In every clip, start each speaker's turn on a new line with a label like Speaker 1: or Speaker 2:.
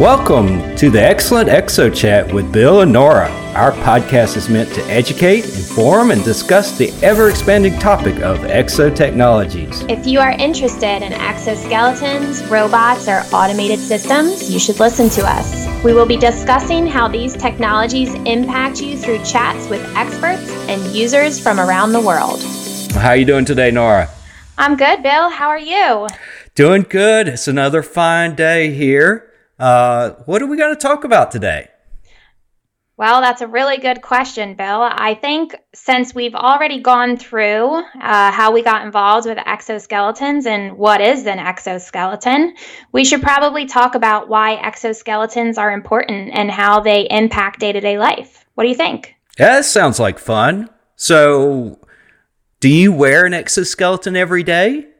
Speaker 1: Welcome to the Excellent Exo Chat with Bill and Nora. Our podcast is meant to educate, inform, and discuss the ever expanding topic of exo technologies.
Speaker 2: If you are interested in exoskeletons, robots, or automated systems, you should listen to us. We will be discussing how these technologies impact you through chats with experts and users from around the world.
Speaker 1: How are you doing today, Nora?
Speaker 2: I'm good, Bill. How are you?
Speaker 1: Doing good. It's another fine day here. Uh, what are we going to talk about today?
Speaker 2: Well, that's a really good question, Bill. I think since we've already gone through uh, how we got involved with exoskeletons and what is an exoskeleton, we should probably talk about why exoskeletons are important and how they impact day to day life. What do you think?
Speaker 1: Yeah, that sounds like fun. So, do you wear an exoskeleton every day?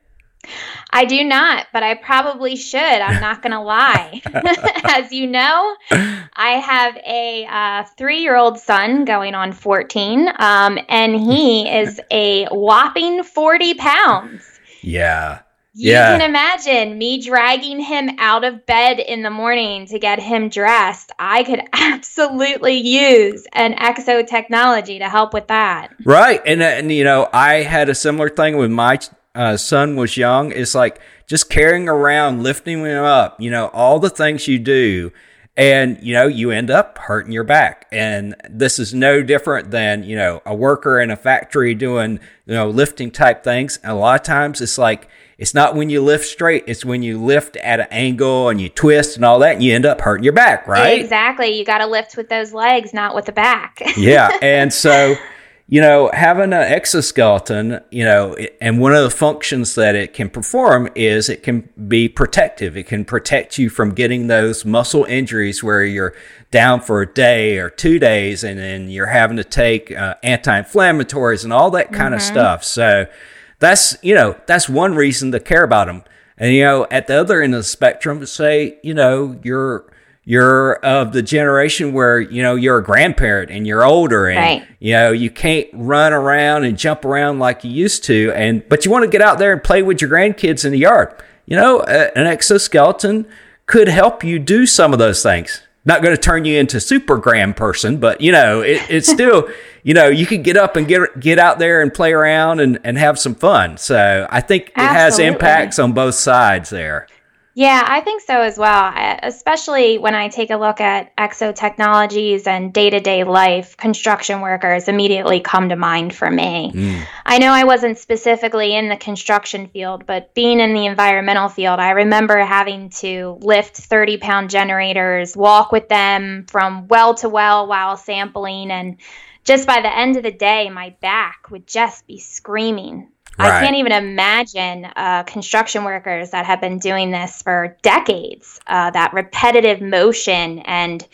Speaker 2: I do not, but I probably should. I'm not going to lie. As you know, I have a uh, three year old son going on 14, um, and he is a whopping 40 pounds.
Speaker 1: Yeah.
Speaker 2: You
Speaker 1: Yeah.
Speaker 2: can imagine me dragging him out of bed in the morning to get him dressed. I could absolutely use an exo technology to help with that.
Speaker 1: Right. And, uh, and you know, I had a similar thing with my uh, son was young. It's like just carrying around, lifting him up, you know, all the things you do. And, you know, you end up hurting your back. And this is no different than, you know, a worker in a factory doing, you know, lifting type things. And a lot of times it's like, it's not when you lift straight, it's when you lift at an angle and you twist and all that, and you end up hurting your back, right?
Speaker 2: Exactly. You got to lift with those legs, not with the back.
Speaker 1: yeah. And so, you know, having an exoskeleton, you know, and one of the functions that it can perform is it can be protective. It can protect you from getting those muscle injuries where you're down for a day or two days and then you're having to take uh, anti inflammatories and all that kind of stuff. So that's, you know, that's one reason to care about them. And, you know, at the other end of the spectrum, say, you know, you're, you're of the generation where you know you're a grandparent and you're older and
Speaker 2: Right.
Speaker 1: you know you can't run around and jump around like you used to and but you want to get out there and play with your grandkids in the yard. You know a, an exoskeleton could help you do some of those things. Not going to turn you into super grand person but you know it, it's still you know you could get up and get get out there and play around and, and have some fun. So i think it has impacts on both sides there
Speaker 2: Yeah, I think so as well. Especially when I take a look at exo technologies and day to day life, construction workers immediately come to mind for me. Mm. I know I wasn't specifically in the construction field, but being in the environmental field, I remember having to lift 30 pound generators, walk with them from well to well while sampling. And just by the end of the day, my back would just be screaming. I can't even imagine uh, construction workers that have been doing this for decades, uh, that repetitive motion and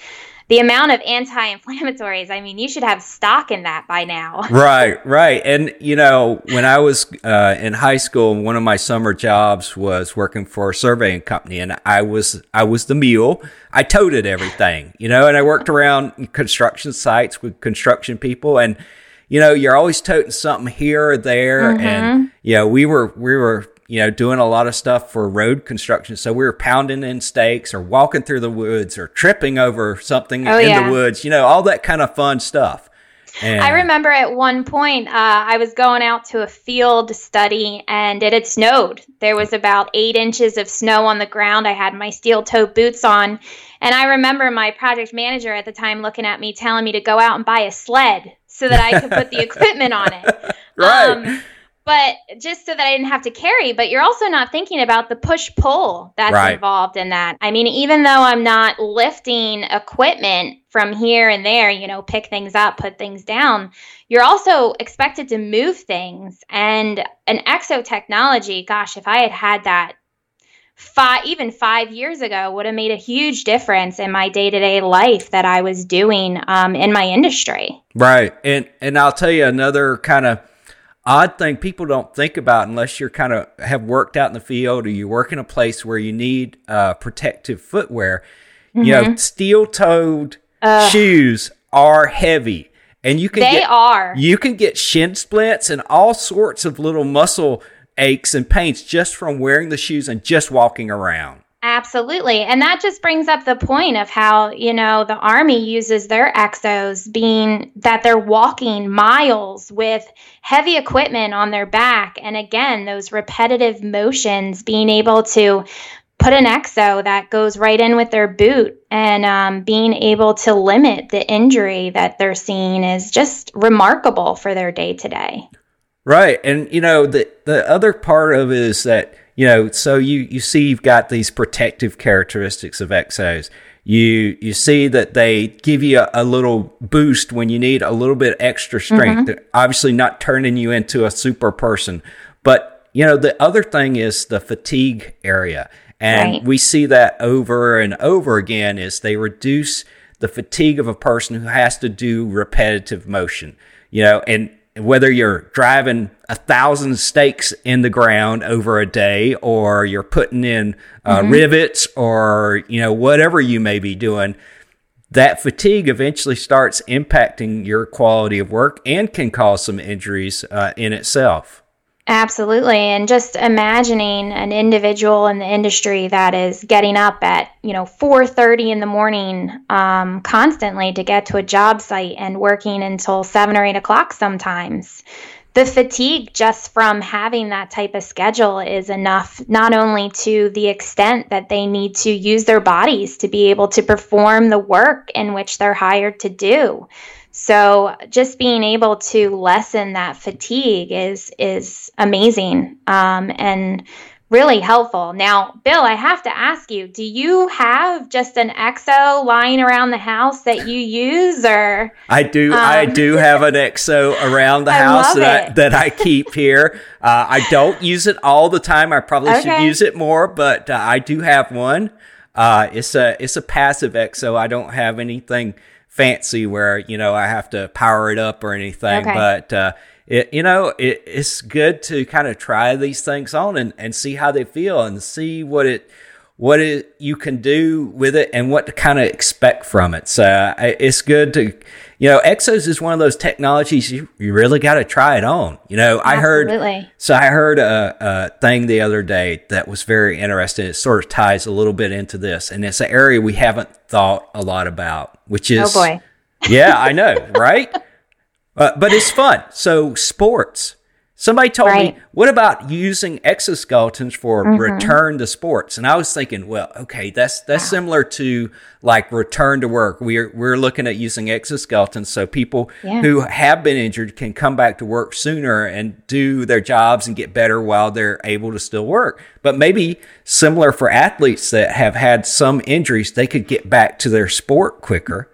Speaker 2: the amount of anti inflammatories. I mean, you should have stock in that by now.
Speaker 1: right, right. And you know, when I was uh, in high school, one of my summer jobs was working for a surveying company, and I was I was the mule. I toted everything, you know, and I worked around construction sites with construction people, and you know, you're always toting something here or there, and mm-hmm. you know, we were we were you know doing a lot of stuff for road construction, so we were pounding in stakes or walking through the woods or tripping over something
Speaker 2: Oh,
Speaker 1: in
Speaker 2: yeah.
Speaker 1: the woods, you know, all that kind of fun stuff. And,
Speaker 2: I remember at one point, uh, I was going out to a field study and it had snowed. There was about eight inches of snow on the ground. I had my steel toe boots on. And I remember my project manager at the time looking at me, telling me to go out and buy a sled so that I could put the equipment on it.
Speaker 1: Right.
Speaker 2: Um, but just so that I didn't have to carry. But you're also not thinking about the push pull that's
Speaker 1: Right.
Speaker 2: involved in that. I mean, even though I'm not lifting equipment from here and there, you know, pick things up, put things down, you're also expected to move things. And an exo technology, gosh, if I had had that five even five years ago would have made a huge difference in my day-to-day life that i was doing um, in my industry
Speaker 1: Right. And and I'll tell you another kind of odd thing people don't think about unless you're kind of have worked out in the field or you work in a place where you need uh, protective footwear. You know, steel toed shoes are heavy. And you can
Speaker 2: they
Speaker 1: get
Speaker 2: are
Speaker 1: you can get shin splints and all sorts of little muscle aches and pains just from wearing the shoes and just walking around.
Speaker 2: Absolutely. And that just brings up the point of how, you know, the Army uses their exos being that they're walking miles with heavy equipment on their back. And again, those repetitive motions, being able to put an exo that goes right in with their boot and um, being able to limit the injury that they're seeing is just remarkable for their day to day.
Speaker 1: Right. And, you know, the, the other part of it is that, you know, so you, you see you've got these protective characteristics of exos. You you see that they give you a, a little boost when you need a little bit extra strength. Mm-hmm. Obviously, not turning you into a super person, but you know the other thing is the fatigue area, and right. we see that over and over again. Is they reduce the fatigue of a person who has to do repetitive motion. You know, and whether you're driving a thousand stakes in the ground over a day or you're putting in uh, mm-hmm. rivets or you know whatever you may be doing that fatigue eventually starts impacting your quality of work and can cause some injuries uh, in itself
Speaker 2: Absolutely. And just imagining an individual in the industry that is getting up at, you know, 4.30 in the morning um, constantly to get to a job site and working until 7 or 8 o'clock sometimes. The fatigue just from having that type of schedule is enough, not only to the extent that they need to use their bodies to be able to perform the work in which they're hired to do, so just being able to lessen that fatigue is is amazing um, and really helpful. Now, Bill, I have to ask you: Do you have just an EXO lying around the house that you use, or
Speaker 1: I do? Um, I do have an EXO around the house that I, that I keep here. Uh, I don't use it all the time. I probably okay. should use it more, but uh, I do have one. Uh, it's a it's a passive EXO. I don't have anything fancy where you know I have to power it up or anything. Okay. But uh, it you know it, it's good to kind of try these things on and, and see how they feel and see what it what it, you can do with it and what to kind of expect from it. So it's good to, you know, Exos is one of those technologies you, you really got to try it on. You know, I heard, so I heard a, a, thing the other day that was very interesting. It sort of ties a little bit into this, and it's an area we haven't thought a lot about, which is,
Speaker 2: oh boy,
Speaker 1: yeah, I know, right? Uh, but it's fun. So sports. Somebody told right. me, what about using exoskeletons for mm-hmm. return to sports? And I was thinking, well, okay, that's that's wow. similar to like return to work. We're we're looking at using exoskeletons so people yeah. who have been injured can come back to work sooner and do their jobs and get better while they're able to still work. But maybe similar for athletes that have had some injuries, they could get back to their sport quicker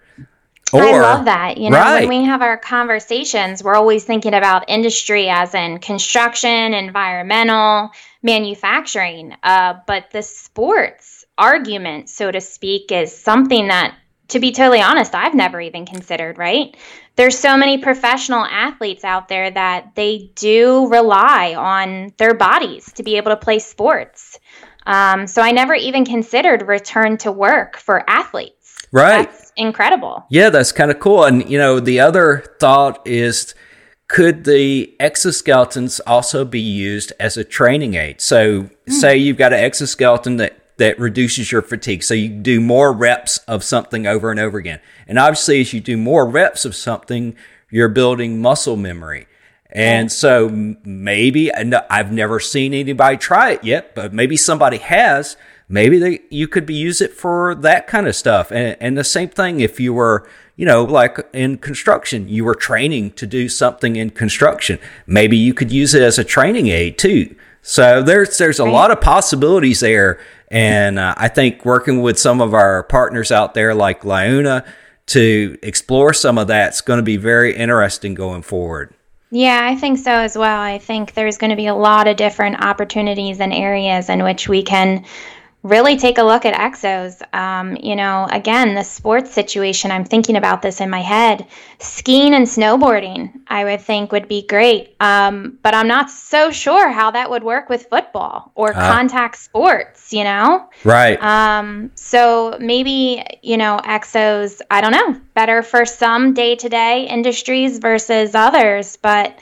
Speaker 2: or, I love that. You know, right. when we have our conversations, we're always thinking about industry as in construction, environmental, manufacturing. Uh, but the sports argument, so to speak, is something that, to be totally honest, I've never even considered, right? There's so many professional athletes out there that they do rely on their bodies to be able to play sports. Um, so I never even considered return to work for athletes.
Speaker 1: Right.
Speaker 2: That's incredible.
Speaker 1: Yeah, that's kind of cool. And, you know, the other thought is could the exoskeletons also be used as a training aid? So, mm. say you've got an exoskeleton that that reduces your fatigue. So you do more reps of something over and over again. And obviously, as you do more reps of something, you're building muscle memory. And so maybe, and I've never seen anybody try it yet, but maybe somebody has maybe they, you could be use it for that kind of stuff. And, and the same thing if you were, you know, like in construction, you were training to do something in construction. Maybe you could use it as a training aid too. So there's there's a lot of possibilities there, and uh, I think working with some of our partners out there like Liuna to explore some of that's going to be very interesting going forward.
Speaker 2: Yeah, I think so as well. I think there's going to be a lot of different opportunities and areas in which we can really take a look at exos. Um, you know, again, the sports situation, I'm thinking about this in my head. Skiing and snowboarding, I would think would be great. Um, but I'm not so sure how that would work with football or uh, contact sports, you know?
Speaker 1: Right.
Speaker 2: Um, so maybe, you know, exos, I don't know, better for some day to day industries versus others. But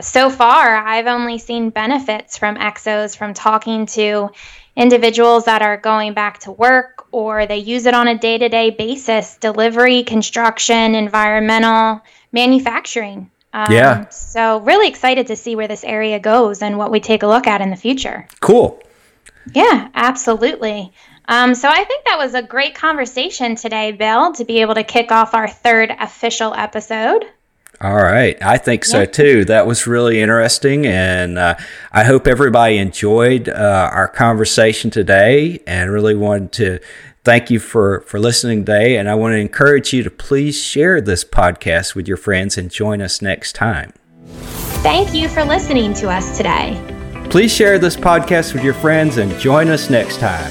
Speaker 2: so far, I've only seen benefits from exos from talking to individuals that are going back to work or they use it on a day to day basis delivery, construction, environmental, manufacturing.
Speaker 1: Um, yeah.
Speaker 2: So, really excited to see where this area goes and what we take a look at in the future.
Speaker 1: Cool.
Speaker 2: Yeah, absolutely. Um, so, I think that was a great conversation today, Bill, to be able to kick off our third official episode.
Speaker 1: All right. I think so too. That was really interesting. And uh, I hope everybody enjoyed uh, our conversation today and really wanted to thank you for, for listening today. And I want to encourage you to please share this podcast with your friends and join us next time.
Speaker 2: Thank you for listening to us today.
Speaker 1: Please share this podcast with your friends and join us next time.